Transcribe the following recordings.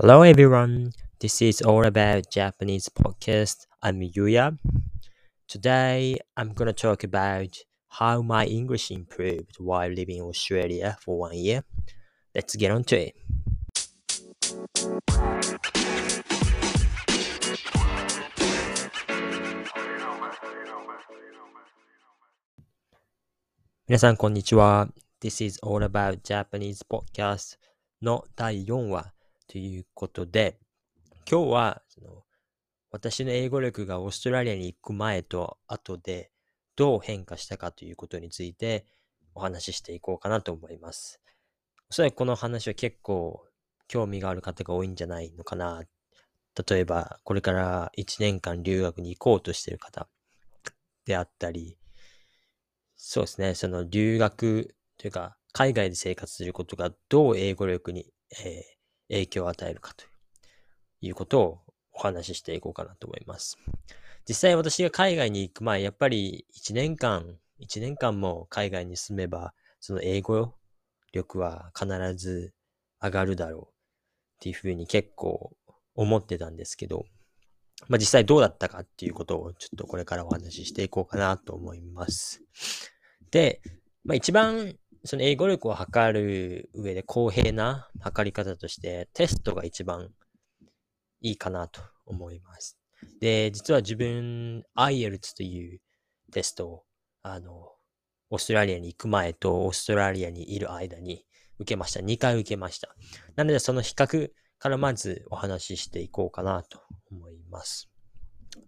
Hello everyone, this is all about Japanese podcast. I'm Yuya. Today I'm gonna talk about how my English improved while living in Australia for one year. Let's get on to it. 皆さんこんにちは。This is all about Japanese podcast の第4話 ということで、今日はその私の英語力がオーストラリアに行く前と後でどう変化したかということについてお話ししていこうかなと思います。おそらくこの話は結構興味がある方が多いんじゃないのかな。例えば、これから1年間留学に行こうとしている方であったり、そうですね、その留学というか、海外で生活することがどう英語力に、えー影響を与えるかということをお話ししていこうかなと思います。実際私が海外に行く前、やっぱり1年間、1年間も海外に住めば、その英語力は必ず上がるだろうっていうふうに結構思ってたんですけど、まあ実際どうだったかっていうことをちょっとこれからお話ししていこうかなと思います。で、まあ一番その英語力を測る上で公平な測り方としてテストが一番いいかなと思います。で、実は自分 IELTS というテストをあの、オーストラリアに行く前とオーストラリアにいる間に受けました。2回受けました。なのでその比較からまずお話ししていこうかなと思います。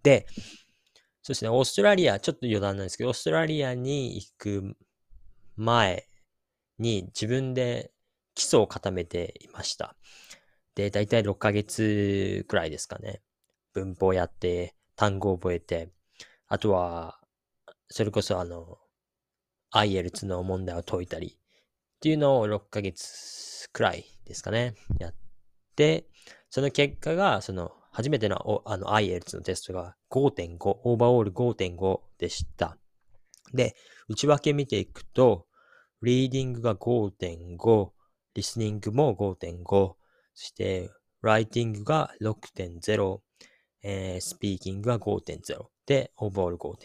で、そうですね、オーストラリア、ちょっと余談なんですけど、オーストラリアに行く前に自分で基礎を固めていました。で、だいたい6ヶ月くらいですかね。文法やって、単語を覚えて、あとは、それこそあの、IELTS の問題を解いたりっていうのを6ヶ月くらいですかね。やって、その結果が、その、初めてのあの IELTS のテストが5.5、オーバーオール5.5でした。で、内訳見ていくと、リーディングが5.5、リスニングも5.5、そして、ライティングが6.0、えー、スピーキングが5.0で、オーバーオール5.5っ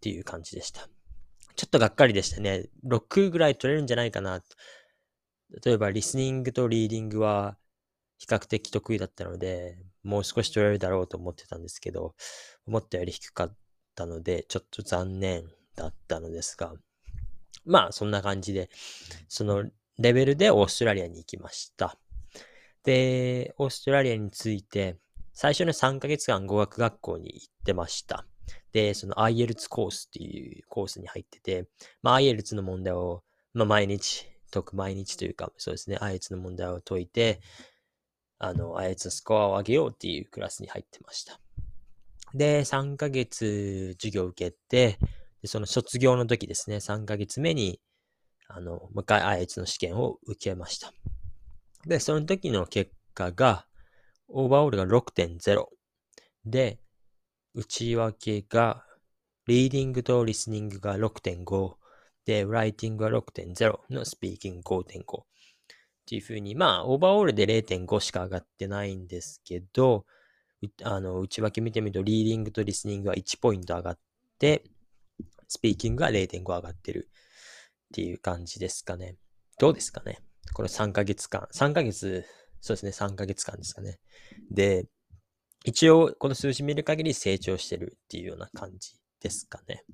ていう感じでした。ちょっとがっかりでしたね。6ぐらい取れるんじゃないかな。例えば、リスニングとリーディングは比較的得意だったので、もう少し取れるだろうと思ってたんですけど、思ったより低かったので、ちょっと残念だったのですが、まあ、そんな感じで、そのレベルでオーストラリアに行きました。で、オーストラリアについて、最初の3ヶ月間語学学校に行ってました。で、その IELTS コースっていうコースに入ってて、まあ IELTS の問題を、まあ毎日解く、毎日というか、そうですね、IELTS の問題を解いて、あの、IELTS スコアを上げようっていうクラスに入ってました。で、3ヶ月授業を受けて、で、その卒業の時ですね、3ヶ月目に、あの、もう一回 IH の試験を受けました。で、その時の結果が、 overall が6.0。で、内訳が、リーディングとリスニングが6.5。で、ライティングは6.0のスピーキング5.5。っていうふうに、まあ、 overall で0.5しか上がってないんですけど、あの、内訳見てみると、リーディングとリスニングは1ポイント上がって、スピーキングが0.5上がってるっていう感じですかね。どうですかねこれ3ヶ月間。3ヶ月、そうですね、3ヶ月間ですかね。で、一応、この数字見る限り成長してるっていうような感じですかね。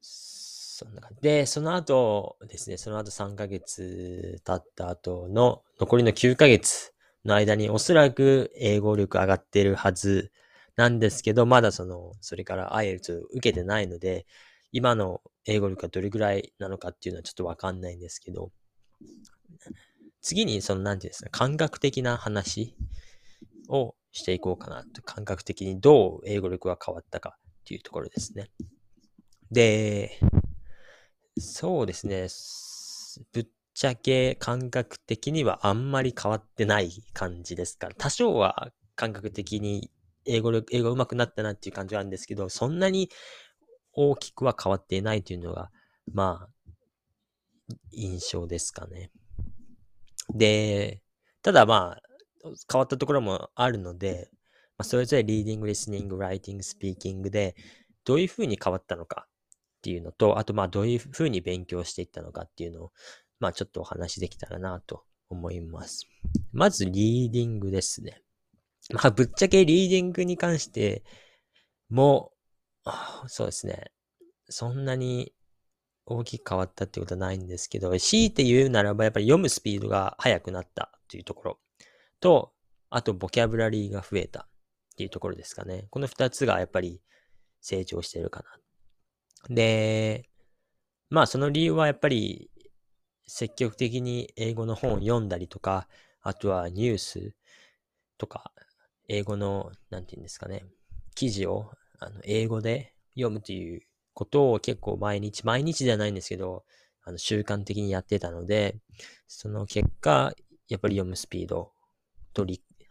そんな感じで、その後ですね、その後3ヶ月経った後の残りの9ヶ月の間におそらく英語力上がってるはずなんですけど、まだその、それから IELTS 受けてないので、今の英語力がどれぐらいなのかっていうのはちょっとわかんないんですけど、次にその、なんていうんですか、感覚的な話をしていこうかなと。感覚的にどう英語力が変わったかっていうところですね。で、そうですね。ぶっちゃけ感覚的にはあんまり変わってない感じですから、多少は感覚的に英語力、英語上手くなったなっていう感じはあるんですけど、そんなに大きくは変わっていないというのが、まあ、印象ですかね。で、ただまあ、変わったところもあるので、まあ、それぞれリーディング、リスニング、ライティング、スピーキングで、どういうふうに変わったのかっていうのと、あとまあどういうふうに勉強していったのかっていうのを、まあちょっとお話できたらなと思います。まずリーディングですね。まあぶっちゃけリーディングに関しても、そうですね。そんなに大きく変わったってことはないんですけど、強いて言うならばやっぱり読むスピードが速くなったというところと、あとボキャブラリーが増えたっていうところですかね。この二つがやっぱり成長してるかな。で、まあその理由はやっぱり積極的に英語の本を読んだりとか、あとはニュースとか、英語の、なんて言うんですかね、記事をあの英語で読むということを結構毎日、毎日ではないんですけど、あの習慣的にやってたので、その結果、やっぱり読むスピードと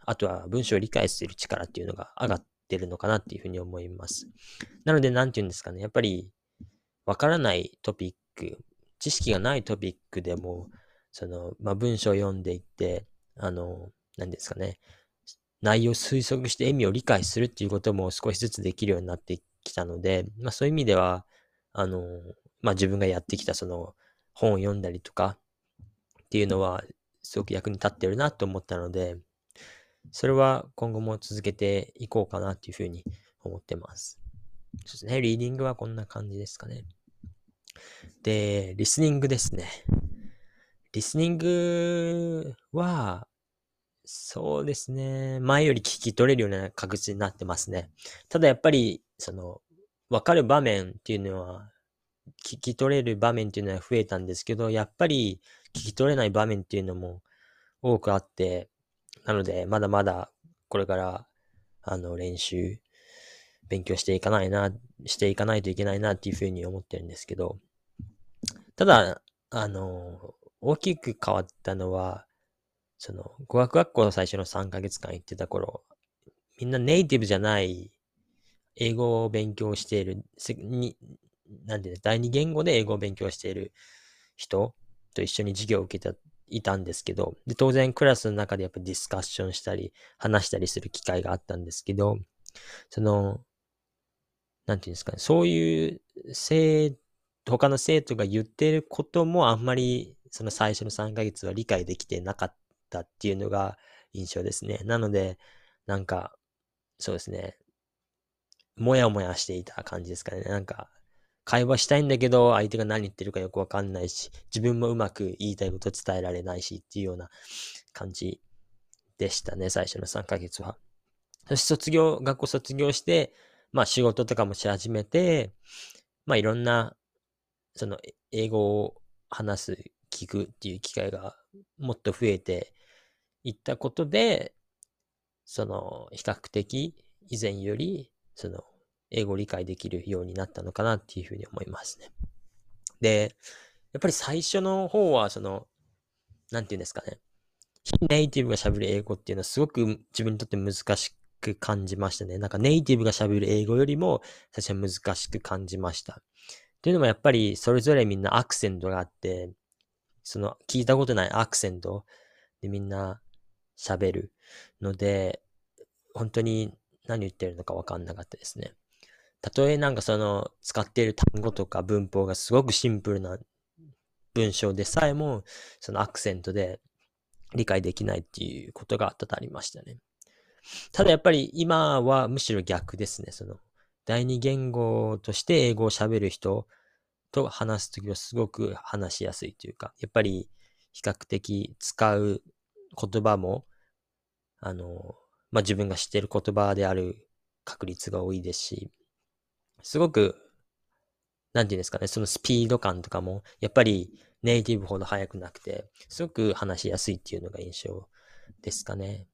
あとは文章を理解する力っていうのが上がってるのかなっていうふうに思います。なので、なんて言うんですかね。やっぱり、わからないトピック、知識がないトピックでも、その、まあ、文章を読んでいって、あの、何ですかね。内容を推測して意味を理解するっていうことも少しずつできるようになってきたので、まあそういう意味では、あの、まあ自分がやってきたその本を読んだりとかっていうのはすごく役に立ってるなと思ったので、それは今後も続けていこうかなっていうふうに思ってます。そうですね。リーディングはこんな感じですかね。で、リスニングですね。リスニングは、そうですね。前より聞き取れるような確実になってますね。ただやっぱり、その、わかる場面っていうのは、聞き取れる場面っていうのは増えたんですけど、やっぱり聞き取れない場面っていうのも多くあって、なので、まだまだこれから、あの、練習、勉強していかないな、していかないといけないなっていうふうに思ってるんですけど、ただ、あの、大きく変わったのは、その、語学学校の最初の3ヶ月間行ってた頃、みんなネイティブじゃない英語を勉強している、なんていうの、第二言語で英語を勉強している人と一緒に授業を受けたいたんですけど、で、当然クラスの中でやっぱディスカッションしたり、話したりする機会があったんですけど、その、なんていうんですかね、そういう生、他の生徒が言ってることもあんまり、その最初の3ヶ月は理解できてなかったたっていうのが印象ですね。なので、なんか、そうですね、もやもやしていた感じですかね。なんか、会話したいんだけど、相手が何言ってるかよくわかんないし、自分もうまく言いたいこと伝えられないしっていうような感じでしたね、最初の3ヶ月は。そして卒業、学校卒業して、まあ仕事とかもし始めて、まあいろんな、その英語を話す、聞くっていう機会がもっと増えていったことで、その比較的以前より、その英語を理解できるようになったのかなっていうふうに思いますね。で、やっぱり最初の方は、その、なんて言うんですかね。非ネイティブが喋る英語っていうのはすごく自分にとって難しく感じましたね。なんかネイティブが喋る英語よりも最初は難しく感じました。というのもやっぱりそれぞれみんなアクセントがあって、その聞いたことないアクセントでみんな喋るので、本当に何言ってるのかわかんなかったですね。たとえなんかその使っている単語とか文法がすごくシンプルな文章でさえも、そのアクセントで理解できないっていうことが多々ありましたね。ただやっぱり今はむしろ逆ですね。その第二言語として英語を喋る人と話すときはすごく話しやすいというか、やっぱり比較的使う言葉も、あの、まあ、自分が知っている言葉である確率が多いですし、すごく、なんていうんですかね、そのスピード感とかも、やっぱりネイティブほど速くなくて、すごく話しやすいっていうのが印象ですかね。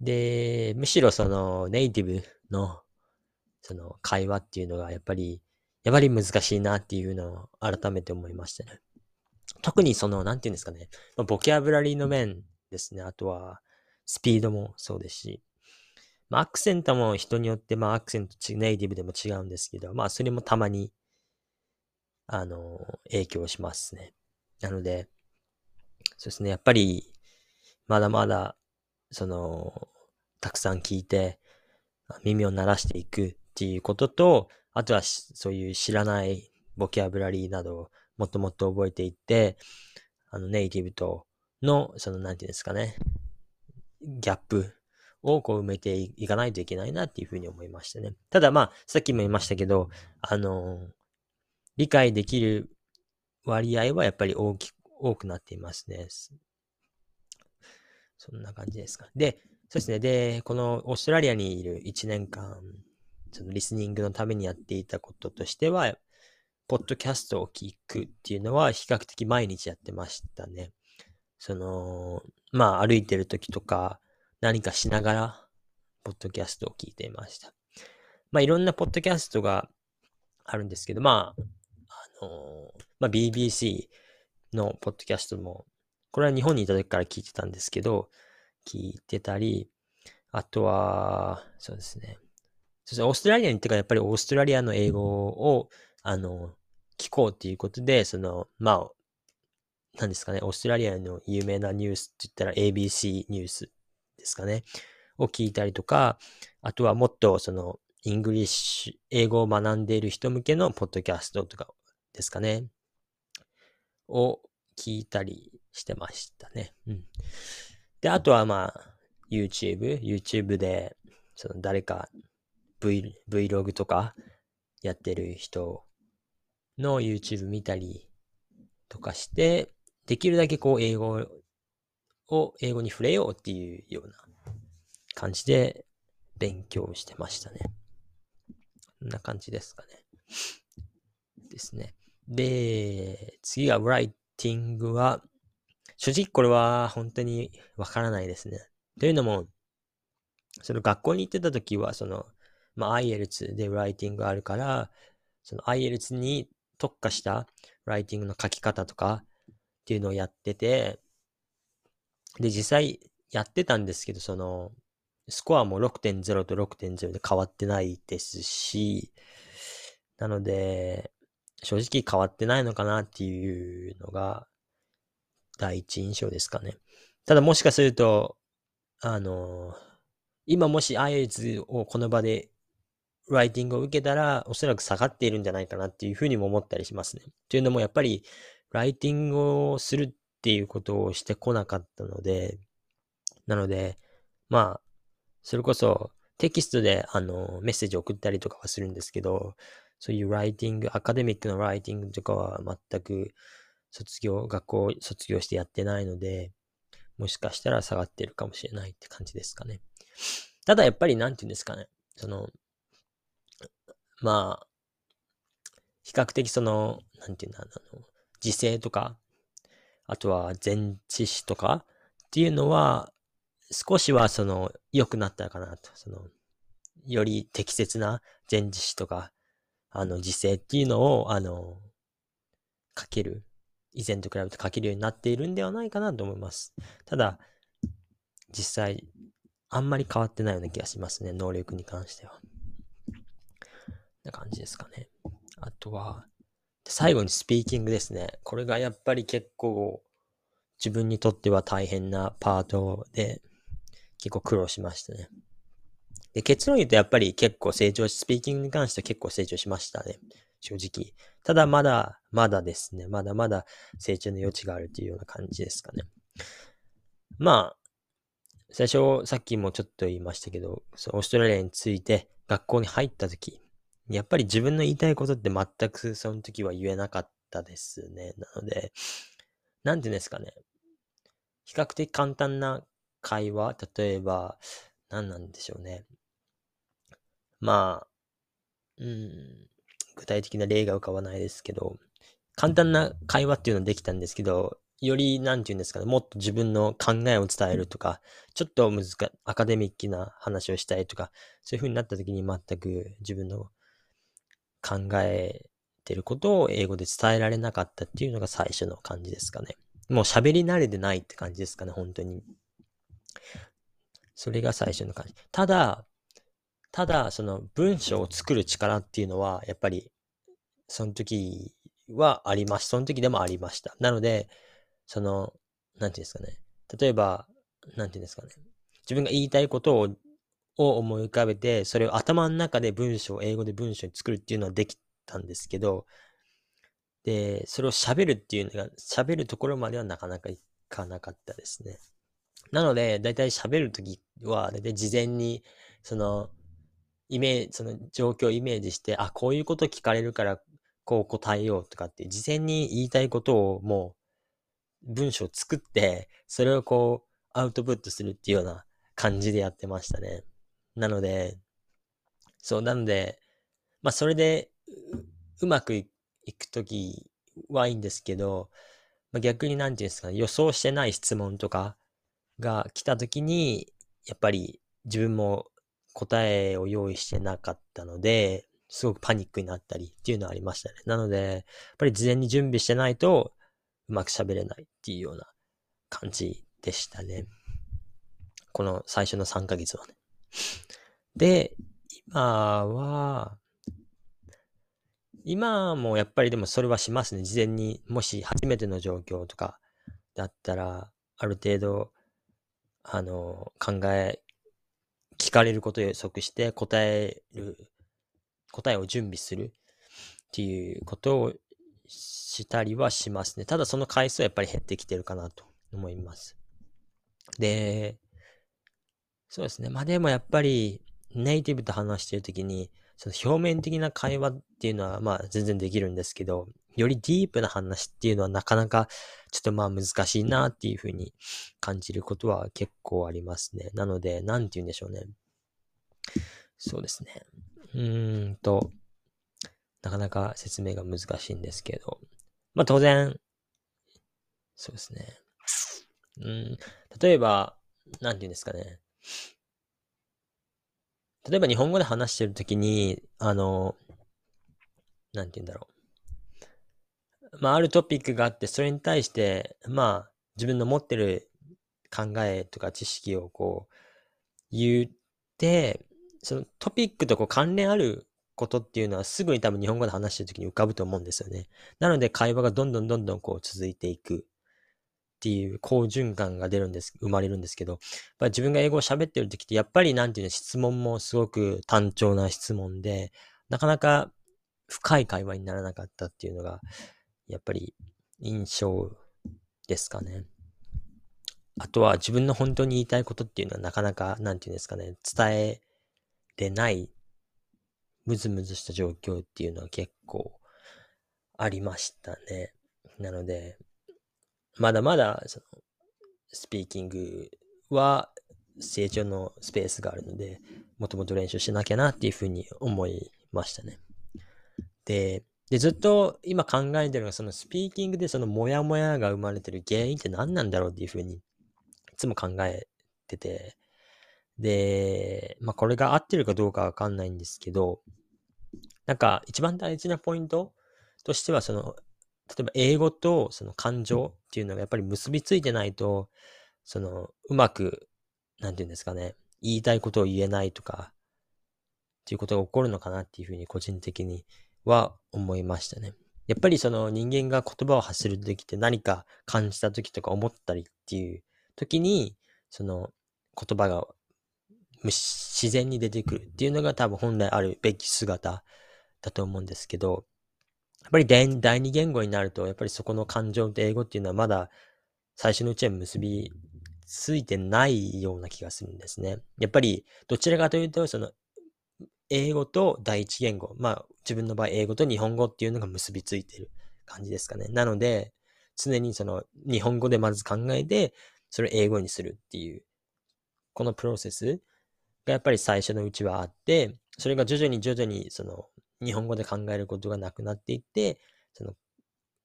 で、むしろそのネイティブのその会話っていうのがやっぱり、やっぱり難しいなっていうのを改めて思いましたね。特にその、なんていうんですかね、ボキャブラリーの面ですね。あとは、スピードもそうですし、まあ、アクセントも人によって、まあ、アクセントネイティブでも違うんですけど、まあ、それもたまに、あの、影響しますね。なので、そうですね、やっぱり、まだまだ、その、たくさん聞いて、耳を鳴らしていくっていうことと、あとはそういう知らないボキャブラリーなどをもっともっと覚えていって、あのネイティブとの、その、なんていうんですかね、ギャップをこう埋めていかないといけないなっていうふうに思いましたね。ただまあ、さっきも言いましたけど、あの、理解できる割合はやっぱり大き、多くなっていますね。そんな感じですか。で、そうですね。で、このオーストラリアにいる1年間、そのリスニングのためにやっていたこととしては、ポッドキャストを聞くっていうのは比較的毎日やってましたね。その、まあ歩いてる時とか何かしながら、ポッドキャストを聞いていました。まあいろんなポッドキャストがあるんですけど、まあ、あのまあ BBC のポッドキャストも、これは日本にいた時から聞いてたんですけど、聞いてたり、あとは、そうですね。そしてオーストラリアに行ってからやっぱりオーストラリアの英語を、あの、聞こうっていうことで、その、まあ、何ですかね、オーストラリアの有名なニュースって言ったら ABC ニュースですかね、を聞いたりとか、あとはもっとその、 English、英語を学んでいる人向けのポッドキャストとかですかね、を聞いたりしてましたね。うん。で、あとはまあ、YouTube、YouTube で、その誰か v、Vlog とかやってる人の YouTube 見たりとかして、できるだけこう英語を、英語に触れようっていうような感じで勉強してましたね。こんな感じですかね。ですね。で、次が Writing は、正直これは本当にわからないですね。というのも、その学校に行ってた時は、その、まあ、IELTS でライティングがあるから、その IELTS に特化したライティングの書き方とかっていうのをやってて、で、実際やってたんですけど、その、スコアも6.0と6.0で変わってないですし、なので、正直変わってないのかなっていうのが第一印象ですかね。ただもしかすると、あの、今もし IELTS をこの場でライティングを受けたら、おそらく下がっているんじゃないかなっていうふうにも思ったりしますね。というのも、やっぱり、ライティングをするっていうことをしてこなかったので、なので、まあ、それこそテキストであのメッセージを送ったりとかはするんですけど、そういうライティング、アカデミックのライティングとかは全く卒業、学校卒業してやってないので、もしかしたら下がってるかもしれないって感じですかね。ただやっぱりなんて言うんですかね。その、まあ、比較的その、なんていうんだ、あの、時勢とか、あとは前置詞とかっていうのは、少しはその、良くなったかなと。その、より適切な前置詞とか、あの、時勢っていうのを、あの、書ける。以前と比べて書けるようになっているんではないかなと思います。ただ、実際、あんまり変わってないような気がしますね。能力に関しては。な感じですかね。あとは、最後にスピーキングですね。これがやっぱり結構自分にとっては大変なパートで結構苦労しましたね。で、結論言うとやっぱり結構成長し、スピーキングに関しては結構成長しましたね。正直。ただまだ、まだですね。まだまだ成長の余地があるというような感じですかね。まあ、最初、さっきもちょっと言いましたけど、そオーストラリアについて学校に入った時、やっぱり自分の言いたいことって全くその時は言えなかったですね。なので、なんていうんですかね。比較的簡単な会話、例えば、何なんでしょうね。まあ、うん、具体的な例が浮かばないですけど、簡単な会話っていうのはできたんですけど、より、なんて言うんですかね、もっと自分の考えを伝えるとか、ちょっと難、アカデミックな話をしたいとか、そういう風になった時に全く自分の考えてることを英語で伝えられなかったっていうのが最初の感じですかね。もう喋り慣れてないって感じですかね、本当に。それが最初の感じ。ただ、ただ、その文章を作る力っていうのは、やっぱり、その時はありましその時でもありました。なので、その、なんていうんですかね。例えば、なんていうんですかね。自分が言いたいことをを思い浮かべて、それを頭の中で文章、英語で文章に作るっていうのはできたんですけど、で、それを喋るっていうのが、喋るところまではなかなかいかなかったですね。なので、だいたい喋るときは、だいたい事前に、その、イメージ、その状況をイメージして、あ、こういうこと聞かれるから、こう答えようとかって、事前に言いたいことをもう、文章を作って、それをこう、アウトプットするっていうような感じでやってましたね。なので、そう、なので、まあ、それでう、まくいくときはいいんですけど、まあ、逆になんていうんですかね、予想してない質問とかが来たときに、やっぱり自分も答えを用意してなかったので、すごくパニックになったりっていうのはありましたね。なので、やっぱり事前に準備してないとうまく喋れないっていうような感じでしたね。この最初の3ヶ月はね。で、今は、今もやっぱりでもそれはしますね。事前に、もし初めての状況とかだったら、ある程度、あの、考え、聞かれることを予測して答える、答えを準備するっていうことをしたりはしますね。ただその回数はやっぱり減ってきてるかなと思います。で、そうですね。まあでもやっぱりネイティブと話してるときに、その表面的な会話っていうのはまあ全然できるんですけど、よりディープな話っていうのはなかなかちょっとまあ難しいなっていうふうに感じることは結構ありますね。なので、なんて言うんでしょうね。そうですね。うーんと、なかなか説明が難しいんですけど、まあ当然、そうですね。うん、例えば、なんて言うんですかね。例えば日本語で話してるときに、あの、なんて言うんだろう。まあ、あるトピックがあって、それに対して、まあ、自分の持ってる考えとか知識をこう、言って、そのトピックとこう関連あることっていうのはすぐに多分日本語で話してるときに浮かぶと思うんですよね。なので会話がどんどんどんどんこう続いていくっていう好循環が出るんです、生まれるんですけど、自分が英語を喋ってる時って、やっぱりなんていうの、質問もすごく単調な質問で、なかなか深い会話にならなかったっていうのが、やっぱり印象ですかね。あとは自分の本当に言いたいことっていうのはなかなか、なんていうんですかね、伝えれない、むずむずした状況っていうのは結構ありましたね。なので、まだまだ、その、スピーキングは成長のスペースがあるので、もともと練習しなきゃなっていうふうに思いましたね。で、で、ずっと今考えてるのが、そのスピーキングでそのモヤモヤが生まれてる原因って何なんだろうっていうふうに、いつも考えてて、で、まあこれが合ってるかどうかわかんないんですけど、なんか一番大事なポイントとしては、その例えば英語とその感情っていうのがやっぱり結びついてないと、その、うまく、なんていうんですかね、言いたいことを言えないとか、っていうことが起こるのかなっていうふうに個人的には思いましたね。やっぱりその人間が言葉を発するときって何か感じたときとか思ったりっていう時に、その言葉が自然に出てくるっていうのが多分本来あるべき姿だと思うんですけど、やっぱり第二言語になると、やっぱりそこの感情と英語っていうのはまだ最初のうちは結びついてないような気がするんですね。やっぱりどちらかというと、その英語と第一言語、まあ自分の場合英語と日本語っていうのが結びついてる感じですかね。なので、常にその日本語でまず考えて、それを英語にするっていう、このプロセスがやっぱり最初のうちはあって、それが徐々に徐々にその日本語で考えることがなくなっていって、その、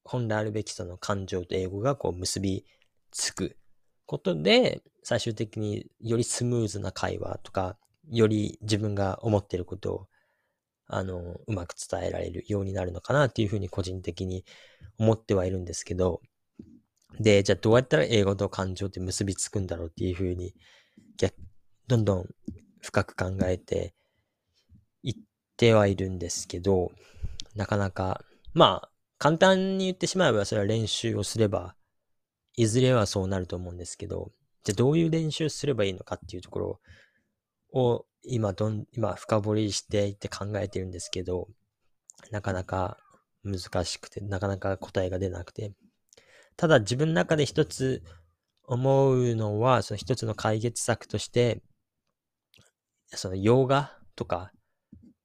本来あるべきその感情と英語がこう結びつくことで、最終的によりスムーズな会話とか、より自分が思っていることを、あの、うまく伝えられるようになるのかなっていうふうに個人的に思ってはいるんですけど、で、じゃあどうやったら英語と感情って結びつくんだろうっていうふうに、どんどん深く考えててはいるんですけど、なかなか、まあ、簡単に言ってしまえばそれは練習をすれば、いずれはそうなると思うんですけど、じゃあどういう練習すればいいのかっていうところを今どん、今深掘りしていって考えてるんですけど、なかなか難しくて、なかなか答えが出なくて。ただ自分の中で一つ思うのは、その一つの解決策として、その洋画とか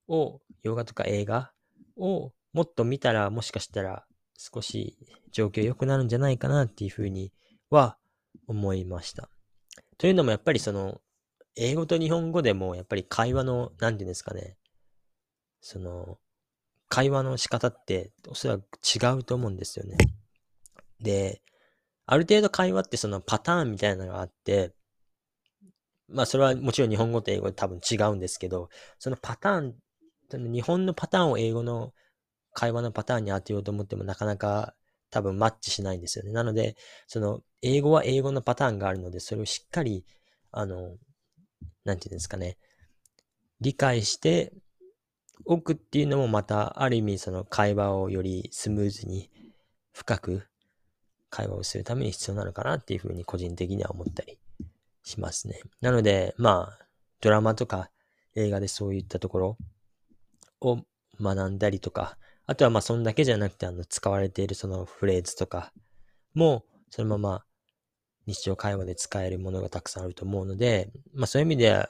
を、洋画とか映画？をもっと見たらもしかしたら少し状況良くなるんじゃないかなっていうふうには思いました。というのもやっぱりその英語と日本語でもやっぱり会話の、なんていうんですかね、その、会話の仕方っておそらく違うと思うんですよね。で、ある程度会話ってそのパターンみたいなのがあって、まあそれはもちろん日本語と英語で多分違うんですけど、そのパターン、日本のパターンを英語の会話のパターンに当てようと思ってもなかなか多分マッチしないんですよね。なので、その英語は英語のパターンがあるので、それをしっかり、あの、なんていうんですかね、理解しておくっていうのもまた、ある意味その会話をよりスムーズに深く会話をするために必要なのかなっていうふうに個人的には思ったりしますね。なので、まあ、ドラマとか映画でそういったところを学んだりとか、あとはまあそんだけじゃなくてあの使われているそのフレーズとかもそのまま日常会話で使えるものがたくさんあると思うので、まあそういう意味では、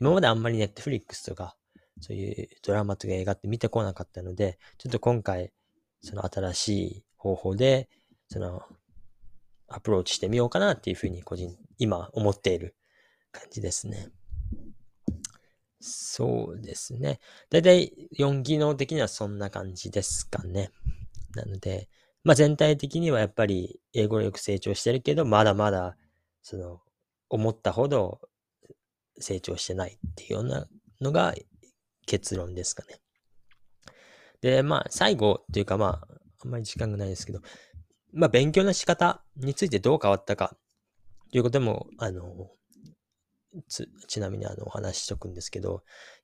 今まであんまりネットフリックスとか、そういうドラマとか映画って見てこなかったので、ちょっと今回、その新しい方法で、その、アプローチしてみようかなっていうふうに個人、今思っている感じですね。そうですね。だいたい4技能的にはそんな感じですかね。なので、まあ全体的にはやっぱり英語力成長してるけど、まだまだ、その、思ったほど成長してないっていうようなのが結論ですかね。で、まあ最後っていうかまあ、あんまり時間がないですけど、まあ勉強の仕方についてどう変わったかということも、あの、つちなみにあのお話ししとくんですけど、やっ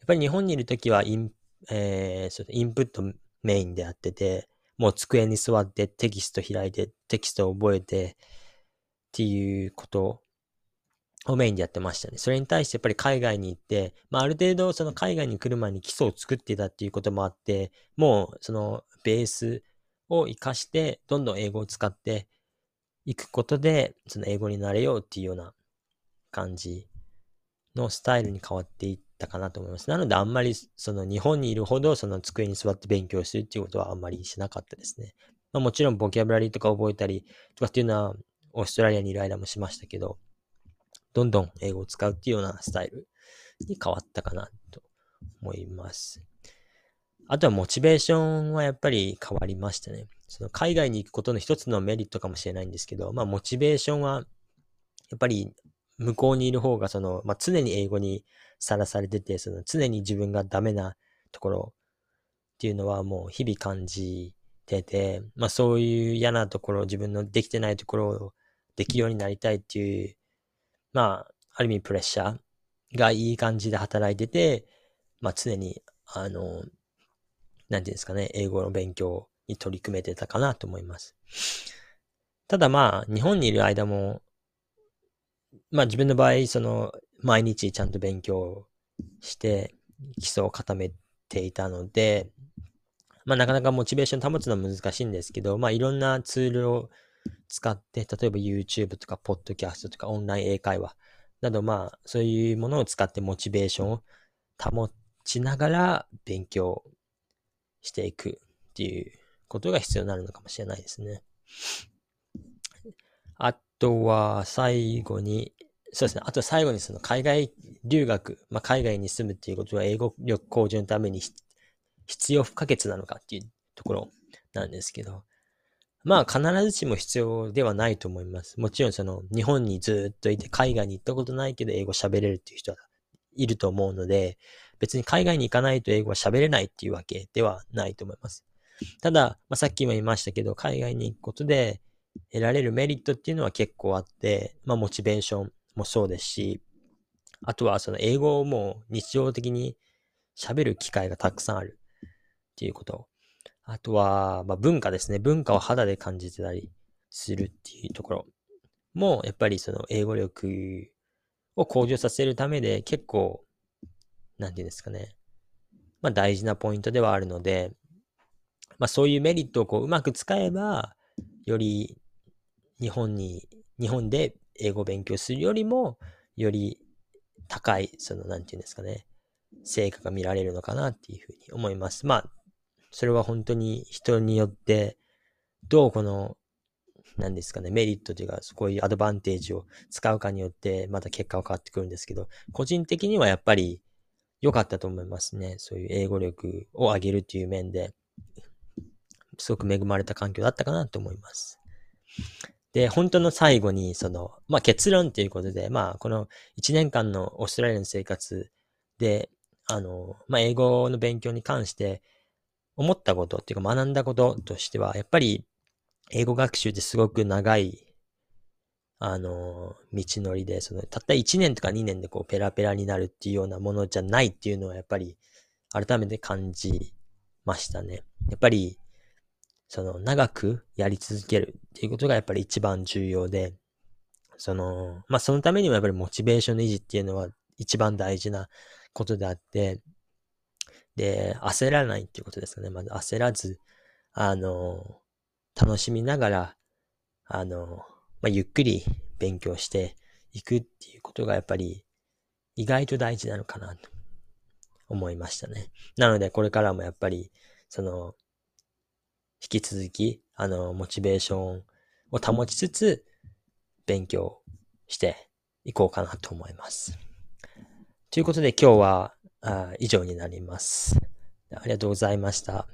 ぱり日本にいるときはイン、えー、インプットメインでやってて、もう机に座ってテキスト開いてテキストを覚えてっていうことをメインでやってましたね。それに対してやっぱり海外に行って、まあある程度その海外に来る前に基礎を作ってたっていうこともあって、もうそのベースを活かしてどんどん英語を使っていくことで、その英語になれようっていうような感じのスタイルに変わっていったかなと思います。なのであんまりその日本にいるほどその机に座って勉強するっていうことはあんまりしなかったですね。まあ、もちろんボキャブラリーとか覚えたりとかっていうのはオーストラリアにいる間もしましたけど、どんどん英語を使うっていうようなスタイルに変わったかなと思います。あとはモチベーションはやっぱり変わりましたね。その海外に行くことの一つのメリットかもしれないんですけど、まあモチベーションはやっぱり向こうにいる方がその、まあ常に英語にさらされてて、その常に自分がダメなところっていうのはもう日々感じてて、まあそういう嫌なところ、自分のできてないところをできるようになりたいっていう、まあ、ある意味プレッシャーがいい感じで働いてて、まあ常に、あの、なんていうんですかね、英語の勉強に取り組めてたかなと思います。ただまあ、日本にいる間も、まあ自分の場合、その、毎日ちゃんと勉強して、基礎を固めていたので、まあなかなかモチベーション保つのは難しいんですけど、まあいろんなツールを使って、例えば YouTube とか Podcast とかオンライン英会話など、まあそういうものを使ってモチベーションを保ちながら勉強していくっていうことが必要になるのかもしれないですね。あとは最後に、そうですね。あと最後にその海外留学、まあ、海外に住むっていうことは英語力向上のために必要不可欠なのかっていうところなんですけど、まあ必ずしも必要ではないと思います。もちろんその日本にずっといて海外に行ったことないけど英語喋れるっていう人はいると思うので、別に海外に行かないと英語は喋れないっていうわけではないと思います。ただ、まあ、さっきも言いましたけど、海外に行くことで得られるメリットっていうのは結構あって、まあモチベーションもそうですし、あとはその英語をもう日常的に喋る機会がたくさんあるっていうこと。あとは、まあ、文化ですね。文化を肌で感じてたりするっていうところも、やっぱりその英語力を向上させるためで結構、なんていうんですかね。まあ大事なポイントではあるので、まあそういうメリットをこううまく使えば、より日本に、日本で英語を勉強するよりも、より高い、その、なんていうんですかね、成果が見られるのかなっていうふうに思います。まあ、それは本当に人によって、どうこの、なんですかね、メリットというか、こういうアドバンテージを使うかによって、また結果は変わってくるんですけど、個人的にはやっぱり良かったと思いますね。そういう英語力を上げるっていう面で、すごく恵まれた環境だったかなと思います。で、本当の最後に、その、まあ、結論ということで、まあ、この1年間のオーストラリアの生活で、あの、まあ、英語の勉強に関して思ったことっていうか学んだこととしては、やっぱり英語学習ってすごく長い、あの、道のりで、その、たった1年とか2年でこうペラペラになるっていうようなものじゃないっていうのはやっぱり改めて感じましたね。やっぱり、その長くやり続けるっていうことがやっぱり一番重要で、その、まあ、そのためにもやっぱりモチベーションの維持っていうのは一番大事なことであって、で、焦らないっていうことですかね。まず焦らず、あの、楽しみながら、あの、まあ、ゆっくり勉強していくっていうことがやっぱり意外と大事なのかなと思いましたね。なので、これからもやっぱり、その、引き続き、あの、モチベーションを保ちつつ、勉強していこうかなと思います。ということで今日はあ以上になります。ありがとうございました。